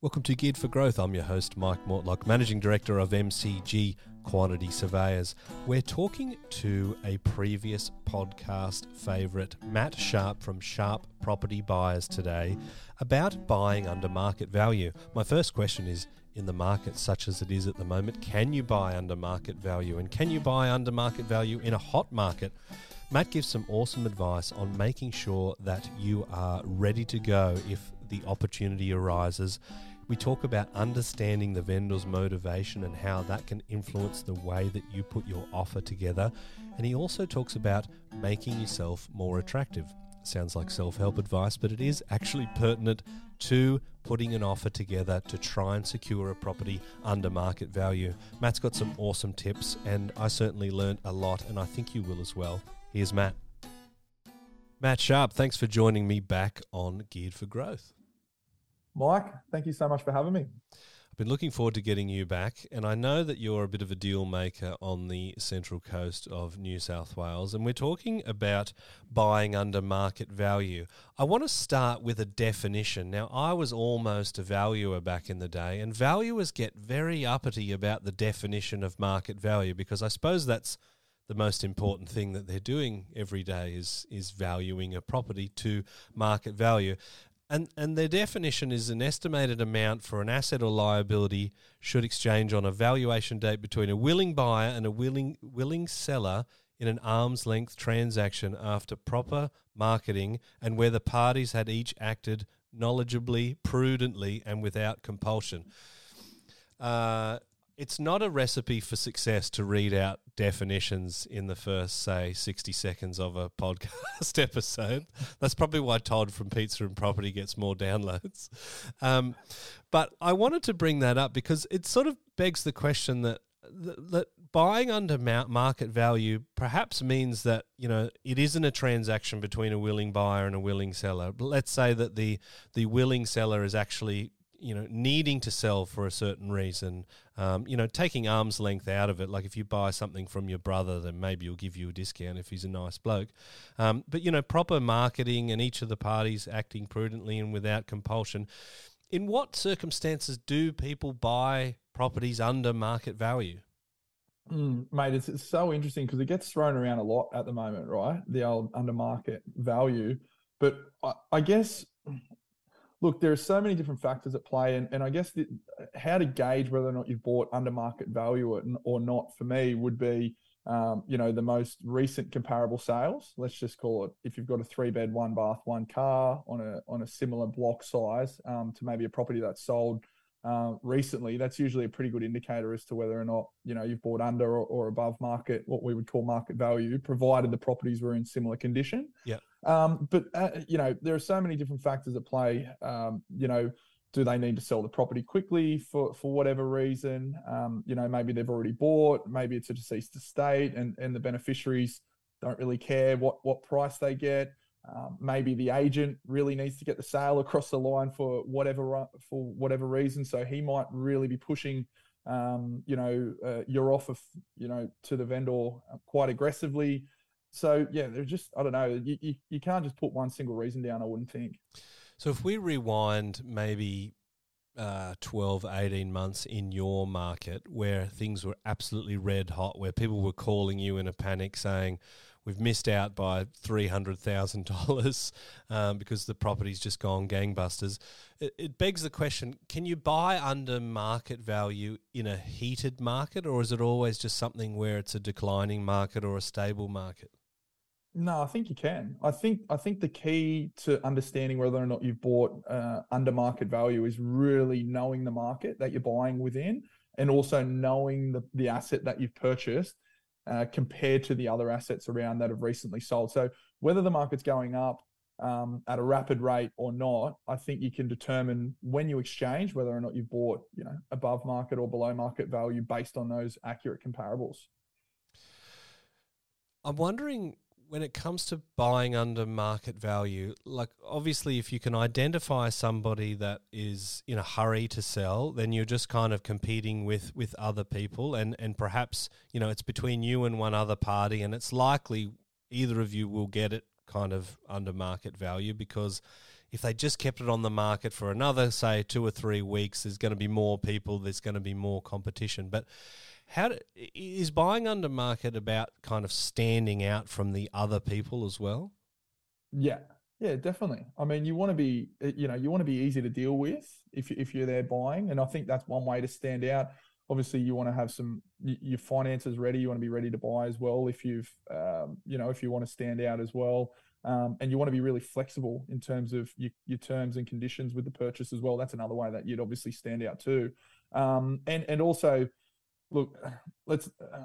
Welcome to Geared for Growth. I'm your host, Mike Mortlock, Managing Director of MCG Quantity Surveyors. We're talking to a previous podcast favourite, Matt Sharp from Sharp Property Buyers today, about buying under market value. My first question is in the market such as it is at the moment, can you buy under market value? And can you buy under market value in a hot market? Matt gives some awesome advice on making sure that you are ready to go if the opportunity arises. We talk about understanding the vendor's motivation and how that can influence the way that you put your offer together. And he also talks about making yourself more attractive. Sounds like self help advice, but it is actually pertinent to putting an offer together to try and secure a property under market value. Matt's got some awesome tips, and I certainly learned a lot, and I think you will as well. Here's Matt. Matt Sharp, thanks for joining me back on Geared for Growth. Mike, thank you so much for having me. I've been looking forward to getting you back, and I know that you're a bit of a deal maker on the central coast of New South Wales, and we're talking about buying under market value. I want to start with a definition. Now, I was almost a valuer back in the day, and valuers get very uppity about the definition of market value because I suppose that's the most important thing that they're doing every day is is valuing a property to market value. And, and their definition is an estimated amount for an asset or liability should exchange on a valuation date between a willing buyer and a willing, willing seller in an arm's length transaction after proper marketing and where the parties had each acted knowledgeably, prudently, and without compulsion. Uh, it's not a recipe for success to read out definitions in the first, say, 60 seconds of a podcast episode. That's probably why Todd from Pizza and Property gets more downloads. Um, but I wanted to bring that up because it sort of begs the question that that buying under market value perhaps means that you know it isn't a transaction between a willing buyer and a willing seller. But let's say that the the willing seller is actually you know needing to sell for a certain reason um, you know taking arm's length out of it like if you buy something from your brother then maybe he'll give you a discount if he's a nice bloke um, but you know proper marketing and each of the parties acting prudently and without compulsion in what circumstances do people buy properties under market value Mm, mate, it's, it's so interesting because it gets thrown around a lot at the moment, right? The old under market value. But I, I guess look, there are so many different factors at play, and, and I guess the, how to gauge whether or not you've bought under market value or not for me would be, um, you know, the most recent comparable sales. Let's just call it if you've got a three bed, one bath, one car on a on a similar block size um, to maybe a property that's sold uh, recently, that's usually a pretty good indicator as to whether or not you know you've bought under or, or, above market, what we would call market value, provided the properties were in similar condition. Yeah. Um, but uh, you know there are so many different factors at play. Um, you know, do they need to sell the property quickly for for whatever reason? Um, you know, maybe they've already bought, maybe it's a deceased estate, and and the beneficiaries don't really care what what price they get. Um, maybe the agent really needs to get the sale across the line for whatever for whatever reason. So he might really be pushing, um, you know, uh, your offer, you know, to the vendor quite aggressively. So yeah, they're just I don't know. You, you you can't just put one single reason down. I wouldn't think. So if we rewind maybe uh, 12, 18 months in your market where things were absolutely red hot, where people were calling you in a panic saying, we've missed out by three hundred thousand dollars um, because the property's just gone gangbusters. It, it, begs the question: Can you buy under market value in a heated market, or is it always just something where it's a declining market or a stable market? No, I think you can. I think I think the key to understanding whether or not you've bought uh, under market value is really knowing the market that you're buying within, and also knowing the the asset that you've purchased uh, compared to the other assets around that have recently sold. So whether the market's going up um, at a rapid rate or not, I think you can determine when you exchange whether or not you've bought, you know, above market or below market value based on those accurate comparables. I'm wondering when it comes to buying under market value, like obviously, if you can identify somebody that is in a hurry to sell, then you're just kind of competing with with other people, and and perhaps you know it's between you and one other party, and it's likely either of you will get it kind of under market value because if they just kept it on the market for another, say, two or three weeks, there's going to be more people, there's going to be more competition. But how do, is buying under market about kind of standing out from the other people as well? Yeah, yeah, definitely. I mean, you want to be, you know, you want to be easy to deal with if if you're there buying, and I think that's one way to stand out. Obviously, you want to have some your finances ready. You want to be ready to buy as well if you've, um, you know, if you want to stand out as well. Um, and you want to be really flexible in terms of your, your, terms and conditions with the purchase as well. That's another way that you'd obviously stand out too. Um, and and also, look, let's. Uh,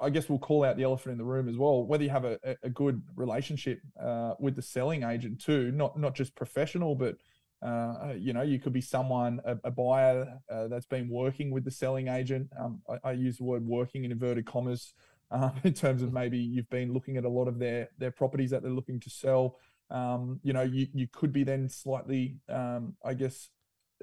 I guess we'll call out the elephant in the room as well. Whether you have a, a good relationship uh, with the selling agent too, not not just professional, but uh, you know, you could be someone, a, a buyer uh, that's been working with the selling agent. Um, I, I, use the word working in inverted commas uh, in terms of maybe you've been looking at a lot of their their properties that they're looking to sell. Um, you know, you you could be then slightly, um, I guess,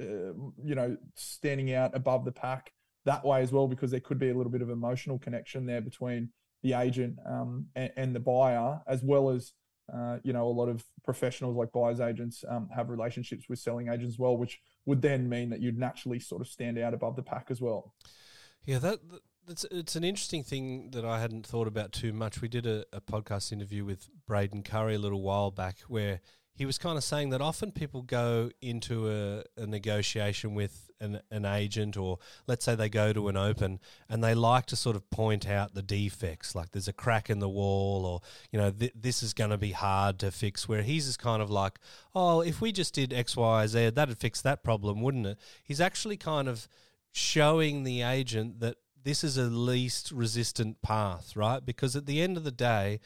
uh, you know, standing out above the pack that way as well because there could be a little bit of emotional connection there between the agent um, and, and, the buyer, as well as uh, you know a lot of professionals like buyers agents um, have relationships with selling agents as well, which would then mean that you'd naturally sort of stand out above the pack as well. Yeah, that it's it's an interesting thing that I hadn't thought about too much. We did a, a podcast interview with Braden Curry a little while back where he was kind of saying that often people go into a, a, negotiation with an, an agent, or let's say they go to an open and they like to sort of point out the defects, like there's a crack in the wall, or you know th- this is going to be hard to fix. Where he's just kind of like, oh, if we just did X, Y, Z, that'd fix that problem, wouldn't it? He's actually kind of showing the agent that this is a least resistant path, right? Because at the end of the day,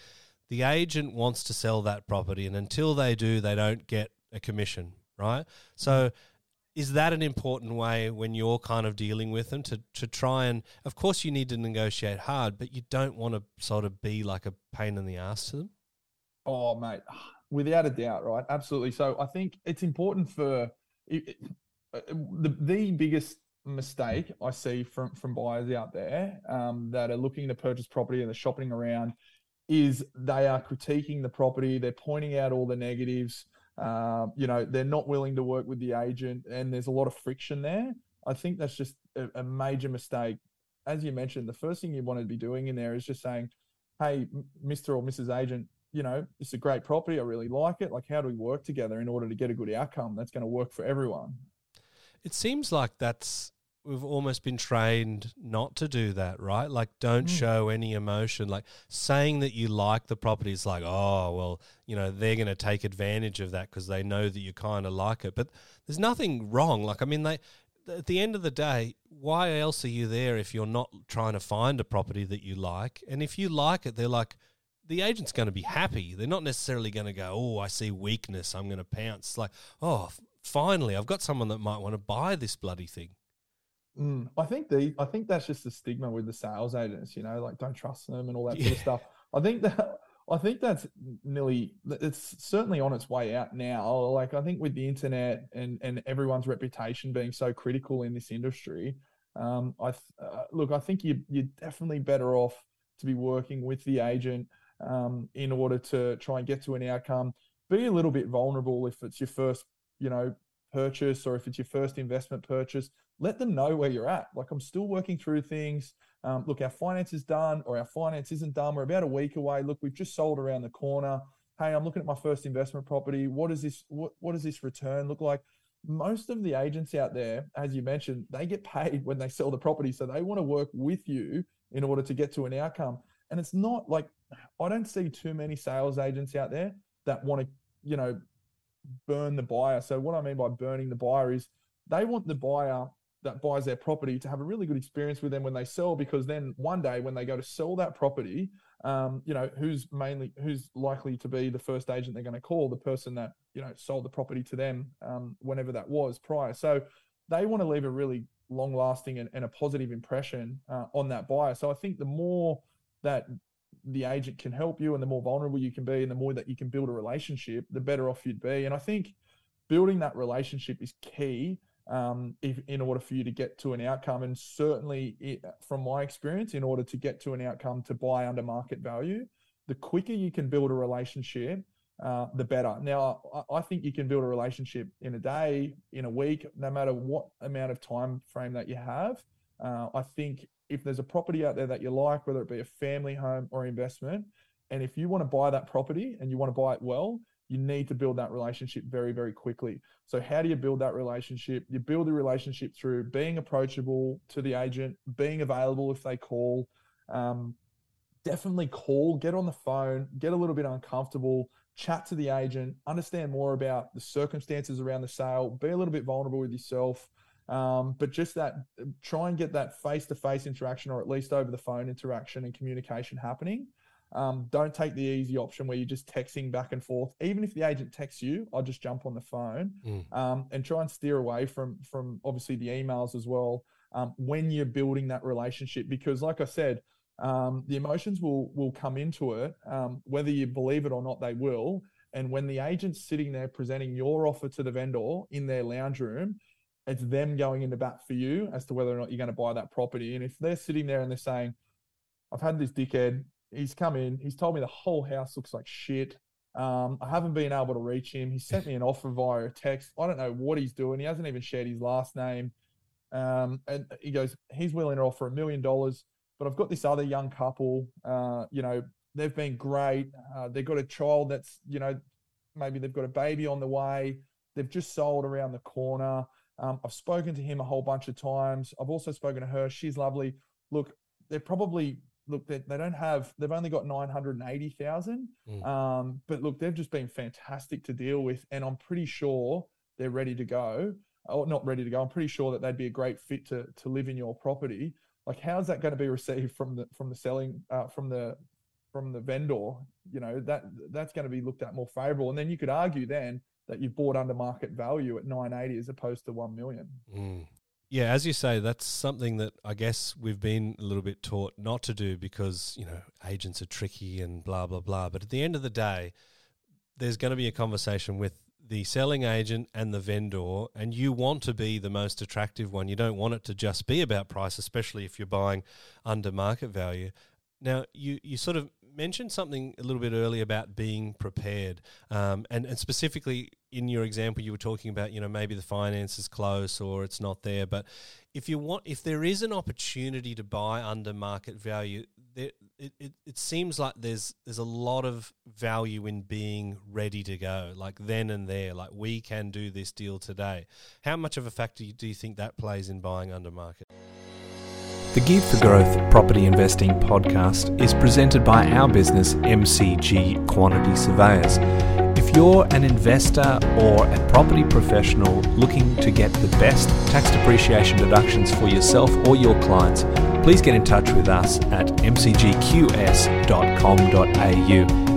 the agent wants to sell that property, and until they do, they don't get a commission, right? So, is that an important way when you're kind of dealing with them to, to try and, of course, you need to negotiate hard, but you don't want to sort of be like a pain in the ass to them? Oh, mate, without a doubt, right? Absolutely. So, I think it's important for it, the, the biggest mistake I see from from buyers out there um, that are looking to purchase property and they're shopping around is they are critiquing the property, they're pointing out all the negatives. Uh, you know, they're not willing to work with the agent, and there's a lot of friction there. I think that's just a, a major mistake. As you mentioned, the first thing you want to be doing in there is just saying, "Hey, Mr. or Mrs. Agent, you know, it's a great property. I really like it. Like, how do we work together in order to get a good outcome that's going to work for everyone?" It seems like that's we've almost been trained not to do that, right? Like, don't mm. show any emotion. Like, saying that you like the property is like, oh, well, you know, they're going to take advantage of that because they know that you kind of like it. But there's nothing wrong. Like, I mean, they, at the end of the day, why else are you there if you're not trying to find a property that you like? And if you like it, they're like, the agent's going to be happy. They're not necessarily going to go, oh, I see weakness. I'm going to pounce. Like, oh, finally, I've got someone that might want to buy this bloody thing. Mm, I think the I think that's just the stigma with the sales agents, you know, like don't trust them and all that yeah. sort of stuff. I think that I think that's nearly it's certainly on its way out now. Like I think with the internet and and everyone's reputation being so critical in this industry, um, I uh, look, I think you you're definitely better off to be working with the agent um, in order to try and get to an outcome. Be a little bit vulnerable if it's your first, you know, purchase or if it's your first investment purchase let them know where you're at. Like I'm still working through things. Um, look, our finance is done or our finance isn't done. We're about a week away. Look, we've just sold around the corner. Hey, I'm looking at my first investment property. What does this what, what does this return look like? Most of the agents out there, as you mentioned, they get paid when they sell the property. So they want to work with you in order to get to an outcome. And it's not like I don't see too many sales agents out there that want to, you know, burn the buyer. So what I mean by burning the buyer is they want the buyer that buys their property to have a really good experience with them when they sell because then one day when they go to sell that property um, you know who's mainly who's likely to be the first agent they're going to call the person that you know sold the property to them um, whenever that was prior. So they want to leave a really long lasting and, and, a positive impression uh, on that buyer. So i think the more that the agent can help you and the more vulnerable you can be and the more that you can build a relationship the better off you'd be. And i think building that relationship is key um, if, in order for you to get to an outcome. And certainly, it, from my experience, in order to get to an outcome to buy under market value, the quicker you can build a relationship, uh, the better. Now, I, I, think you can build a relationship in a day, in a week, no matter what amount of time frame that you have. Uh, I think if there's a property out there that you like, whether it be a family home or investment, and if you want to buy that property and you want to buy it well, you need to build that relationship very, very quickly. So, how do you build that relationship? You build a relationship through being approachable to the agent, being available if they call. Um, definitely call, get on the phone, get a little bit uncomfortable, chat to the agent, understand more about the circumstances around the sale, be a little bit vulnerable with yourself. Um, but just that, try and get that face to face interaction or at least over the phone interaction and communication happening. Um, don't take the easy option where you're just texting back and forth. Even if the agent texts you, I'll just jump on the phone mm. um, and try and steer away from from obviously the emails as well um, when you're building that relationship. Because, like I said, um, the emotions will will come into it, um, whether you believe it or not. They will. And when the agent's sitting there presenting your offer to the vendor in their lounge room, it's them going into bat for you as to whether or not you're going to buy that property. And if they're sitting there and they're saying, "I've had this dickhead he's come in. He's told me the whole house looks like shit. Um, I haven't been able to reach him. He sent me an offer via a text. I don't know what he's doing. He hasn't even shared his last name. Um, and he goes, he's willing to offer a million dollars, but I've got this other young couple. Uh, you know, they've been great. Uh, they've got a child that's, you know, maybe they've got a baby on the way. They've just sold around the corner. Um, I've spoken to him a whole bunch of times. I've also spoken to her. She's lovely. Look, they're probably look, they, they don't have, they've only got 980,000. Mm. Um, but look, they've just been fantastic to deal with. And I'm pretty sure they're ready to go. Or not ready to go. I'm pretty sure that they'd be a great fit to, to live in your property. Like, how's that going to be received from the, from the selling, uh, from the, from the vendor? You know, that, that's going to be looked at more favorable. And then you could argue then that you've bought under market value at 980 as opposed to 1 million. Mm. Yeah, as you say, that's something that I guess we've been a little bit taught not to do because, you know, agents are tricky and blah, blah, blah. But at the end of the day, there's going to be a conversation with the selling agent and the vendor, and you want to be the most attractive one. You don't want it to just be about price, especially if you're buying under market value. Now, you, you sort of mentioned something a little bit earlier about being prepared, um, and and specifically in your example, you were talking about you know maybe the finance is close or it's not there, but if you want, if there is an opportunity to buy under market value, there, it, it, it seems like there's there's a lot of value in being ready to go, like then and there, like we can do this deal today. How much of a factor do you think that plays in buying under market? The Geared for Growth Property Investing podcast is presented by our business, MCG Quantity Surveyors. You're an investor or a property professional looking to get the best tax depreciation deductions for yourself or your clients, please get in touch with us at mcgqs.com.au.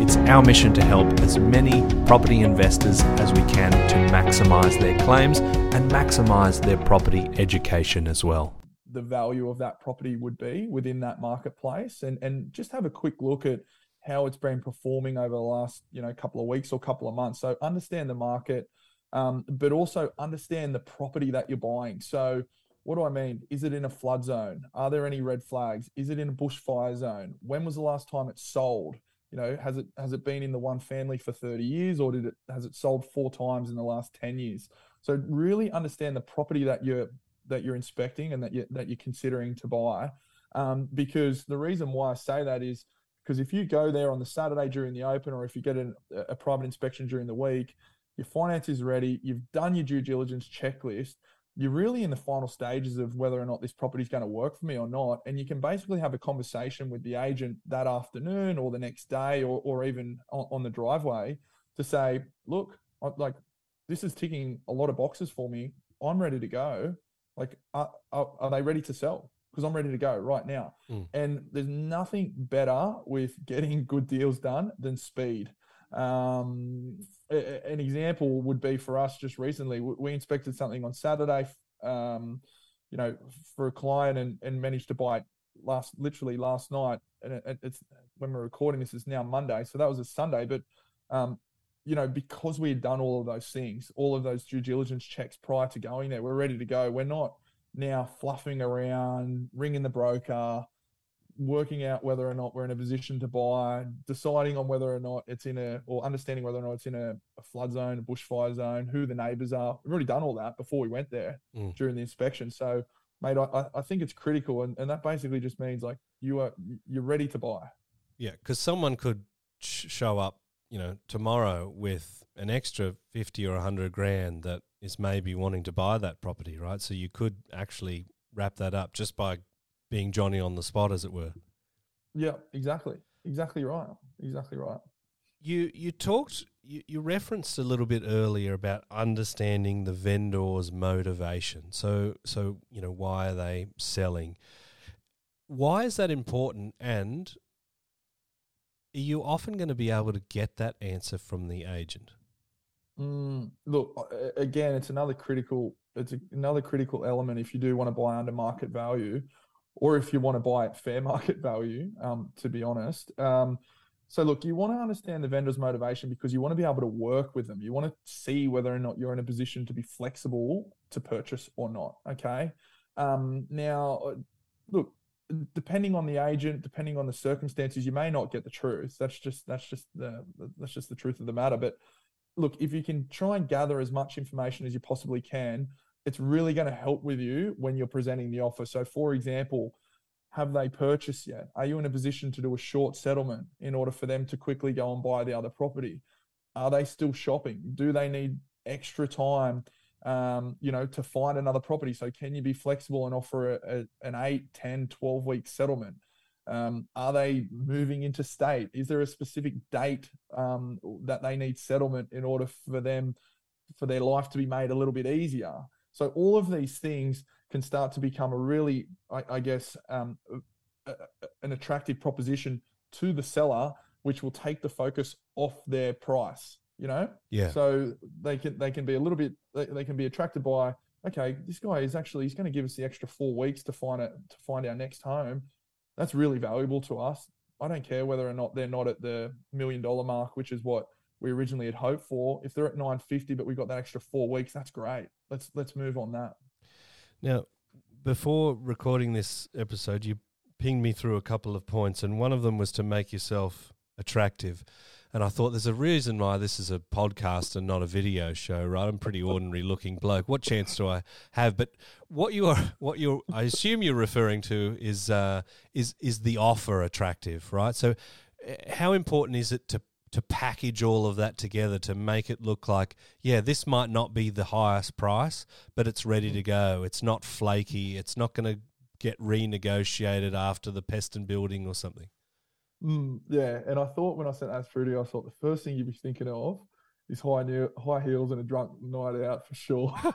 It's our mission to help as many property investors as we can to maximise their claims and maximise their property education as well the value of that property would be within that marketplace and and just have a quick look at how it's been performing over the last you know couple of weeks or couple of months. So understand the market um, but also understand the property that you're buying. So what do i mean? Is it in a flood zone? Are there any red flags? Is it in a bushfire zone? When was the last time it sold? You know has it has it been in the one family for 30 years or did it has it sold four times in the last 10 years? So really understand the property that you're that you're inspecting and that you that you're considering to buy. Um, because the reason why I say that is because if you go there on the Saturday during the open, or if you get an, a private inspection during the week, your finance is ready, you've done your due diligence checklist, you're really in the final stages of whether or not this property is going to work for me or not. And you can basically have a conversation with the agent that afternoon or the next day or, or even on, on the driveway to say, look, like this is ticking a lot of boxes for me. I'm ready to go. Like, are, are, are they ready to sell? Because I'm ready to go right now. Mm. And there's nothing better with getting good deals done than speed. Um, a, an example would be for us just recently, we inspected something on Saturday, um, you know, for a client and, and managed to buy it last, literally last night. And it, it's when we're recording this is now Monday. So that was a Sunday, but um, you know, because we had done all of those things, all of those due diligence checks prior to going there, we're ready to go. We're not now fluffing around, ringing the broker, working out whether or not we're in a position to buy, deciding on whether or not it's in a, or understanding whether or not it's in a, a flood zone, a bushfire zone, who the neighbours are. We've already done all that before we went there Mm. during the inspection. So, mate, I, I think it's critical, and, and that basically just means like you are you're ready to buy. Yeah, because someone could sh- show up, you know, tomorrow with an extra fifty or hundred grand that is maybe wanting to buy that property, right? So you could actually wrap that up just by being Johnny on the spot, as it were. Yeah, exactly, exactly right, exactly right. You you talked you, you referenced a little bit earlier about understanding the vendor's motivation. So so you know why are they selling? Why is that important? And you often going to be able to get that answer from the agent? Mm, look, again, it's another critical. It's another critical element if you do want to buy under market value, or if you want to buy at fair market value. Um, to be honest, um, so look, you want to understand the vendor's motivation because you want to be able to work with them. You want to see whether or not you're in a position to be flexible to purchase or not. Okay. Um, now, uh, look, depending on the agent, depending on the circumstances, you may not get the truth. That's just that's just the that's just the truth of the matter. But look, if you can try and gather as much information as you possibly can, it's really going to help with you when you're presenting the offer. So, for example, have they purchased yet? Are you in a position to do a short settlement in order for them to quickly go and buy the other property? Are they still shopping? Do they need extra time, um, you know, to find another property? So, can you be flexible and offer a, a, an 8, 10, 12 week settlement? Um, are they moving into state? Is there a specific date um, that they need settlement in order for them for their life to be made a little bit easier? So all of these things can start to become a really, I, I guess, um, a, an attractive proposition to the seller, which will take the focus off their price. You know, Yeah. so they can they can be a little bit they, they can be attracted by okay, this guy is actually he's going to give us the extra four weeks to find it to find our next home. That's really valuable to us. I don't care whether or not they're not at the million dollar mark, which is what we originally had hoped for. If they're at 950, but we got that extra four weeks, that's great. Let's let's move on that. Now, before recording this episode, you pinged me through a couple of points, and one of them was to make yourself attractive. And I thought there's a reason why this is a podcast and not a video show, right? I'm pretty ordinary looking bloke. What chance do I have? But what you are, what you're, I assume you're referring to is uh, is is the offer attractive, right? So, uh, how important is it to to package all of that together to make it look like, yeah, this might not be the highest price, but it's ready to go. It's not flaky. It's not going to get renegotiated after the pest and building or something. Mm, yeah, and I thought when I sent that through to you, I thought the first thing you'd be thinking of is high ne- high heels and a drunk night out for sure.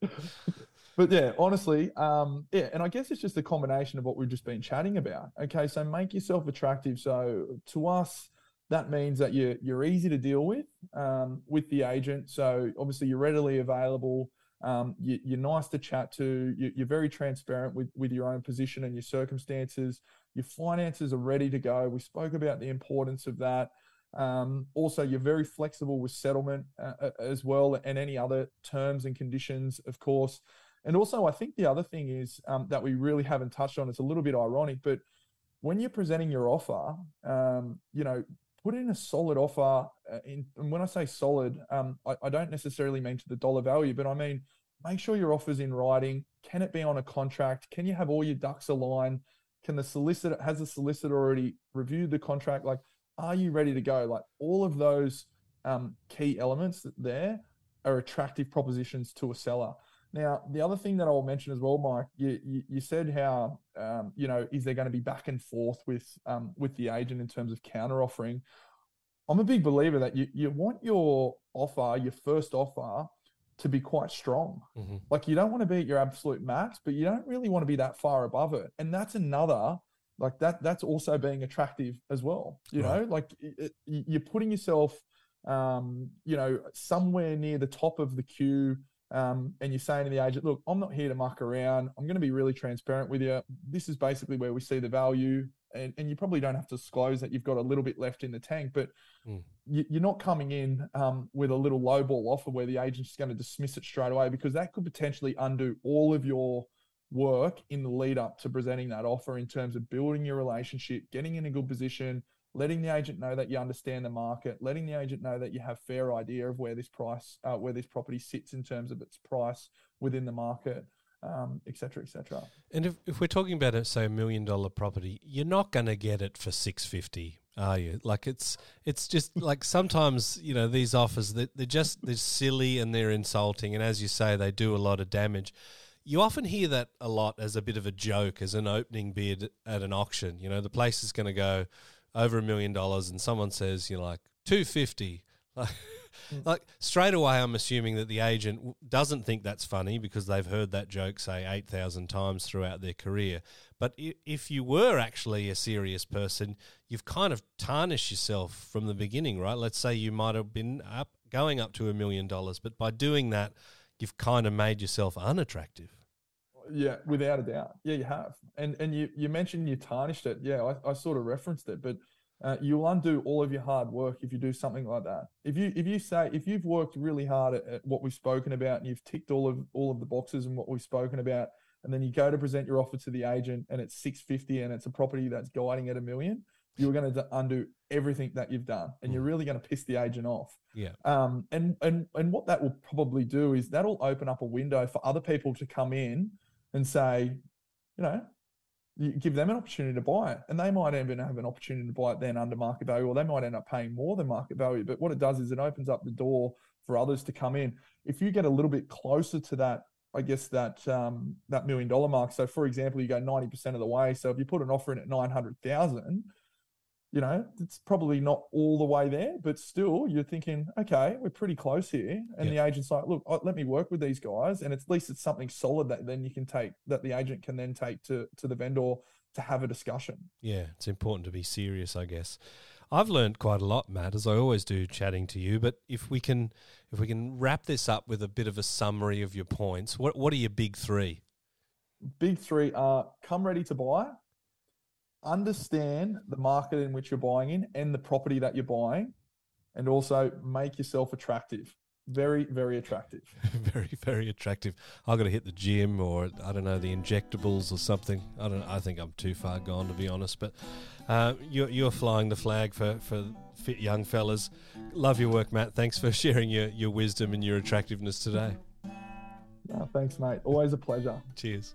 but yeah, honestly, um, yeah, and I guess it's just a combination of what we've just been chatting about. Okay, so make yourself attractive. So to us, that means that you're you're easy to deal with um, with the agent. So obviously you're readily available. Um, you, you're nice to chat to. You, you're very transparent with with your own position and your circumstances. Your finances are ready to go. We spoke about the importance of that. Um, also, you're very flexible with settlement uh, as well, and any other terms and conditions, of course. And also, I think the other thing is um, that we really haven't touched on. It's a little bit ironic, but when you're presenting your offer, um, you know, put in a solid offer. Uh, in, and when I say solid, um, I, I, don't necessarily mean to the dollar value, but I mean make sure your offer's in writing. Can it be on a contract? Can you have all your ducks aligned? Can the solicitor has the solicitor already reviewed the contract? Like, are you ready to go? Like all of those um, key elements there are attractive propositions to a seller. Now, the other thing that I'll mention as well, Mike, you, you, you said how, um, you know, is there going to be back and forth with um, with the agent in terms of counter offering? I'm a big believer that you, you want your offer, your first offer, to be quite strong. Mm-hmm. Like you don't want to be at your absolute max, but you don't really want to be that far above it. And that's another like that. That's also being attractive as well. You right. know, like it, you're putting yourself, um, you know, somewhere near the top of the queue um, and you're saying to the agent, look, I'm not here to muck around. I'm going to be really transparent with you. This is basically where we see the value. And, and you probably don't have to disclose that you've got a little bit left in the tank, but mm. you, are not coming in um, with a little lowball offer where the agent's going to dismiss it straight away because that could potentially undo all of your work in the lead up to presenting that offer in terms of building your relationship, getting in a good position, letting the agent know that you understand the market, letting the agent know that you have fair idea of where this price, uh, where this property sits in terms of its price within the market, um, et cetera, et cetera. And if, if we're talking about a say a million dollar property, you're not going to get it for six fifty, are you? Like it's it's just like sometimes you know these offers that they're just they're silly and they're insulting, and as you say, they do a lot of damage. You often hear that a lot as a bit of a joke, as an opening bid at an auction. You know, the place is going to go over a million dollars, and someone says, you know, like two fifty. Like. like straight away, I'm assuming that the agent doesn't think that's funny because they've heard that joke say eight thousand times throughout their career. But if you were actually a serious person, you've kind of tarnished yourself from the beginning, right? Let's say you might have been up going up to a million dollars, but by doing that, you've kind of made yourself unattractive. Yeah, without a doubt. Yeah, you have. And and you you mentioned you tarnished it. Yeah, I, I sort of referenced it, but uh, you'll undo all of your hard work if you do something like that. If you if you say if you've worked really hard at, at, what we've spoken about and you've ticked all of all of the boxes and what we've spoken about, and then you go to present your offer to the agent and it's six fifty and it's a property that's guiding at a million, you're going to undo everything that you've done, and you're hmm. really going to piss the agent off. Yeah. Um. And and and what that will probably do is that'll open up a window for other people to come in and say, you know, you give them an opportunity to buy it, and they might even have an opportunity to buy it then under market value, or they might end up paying more than market value. But what it does is it opens up the door for others to come in. If you get a little bit closer to that, I guess that um, that million dollar mark. So, for example, you go ninety percent of the way. So, if you put an offer in at nine hundred thousand, you know, it's probably not all the way there, but still you're thinking, okay, we're pretty close here. And yeah. the agent's like, look, oh, let me work with these guys. And at least it's something solid that then you can take, that the agent can then take to, to the vendor to have a discussion. Yeah, it's important to be serious, I guess. I've learned quite a lot, Matt, as I always do chatting to you. But if we can, if we can wrap this up with a bit of a summary of your points, what what are your big three? Big three are come ready to buy, understand the market in which you're buying in and the property that you're buying, and also make yourself attractive. Very, very attractive. very, very attractive. I've got to hit the gym or I don't know the injectables or something. I don't. I think I'm too far gone to be honest. But uh, you're you're flying the flag for for fit young fellas. Love your work, Matt. Thanks for sharing your your wisdom and your attractiveness today. thanks, mate. Always a pleasure. Cheers.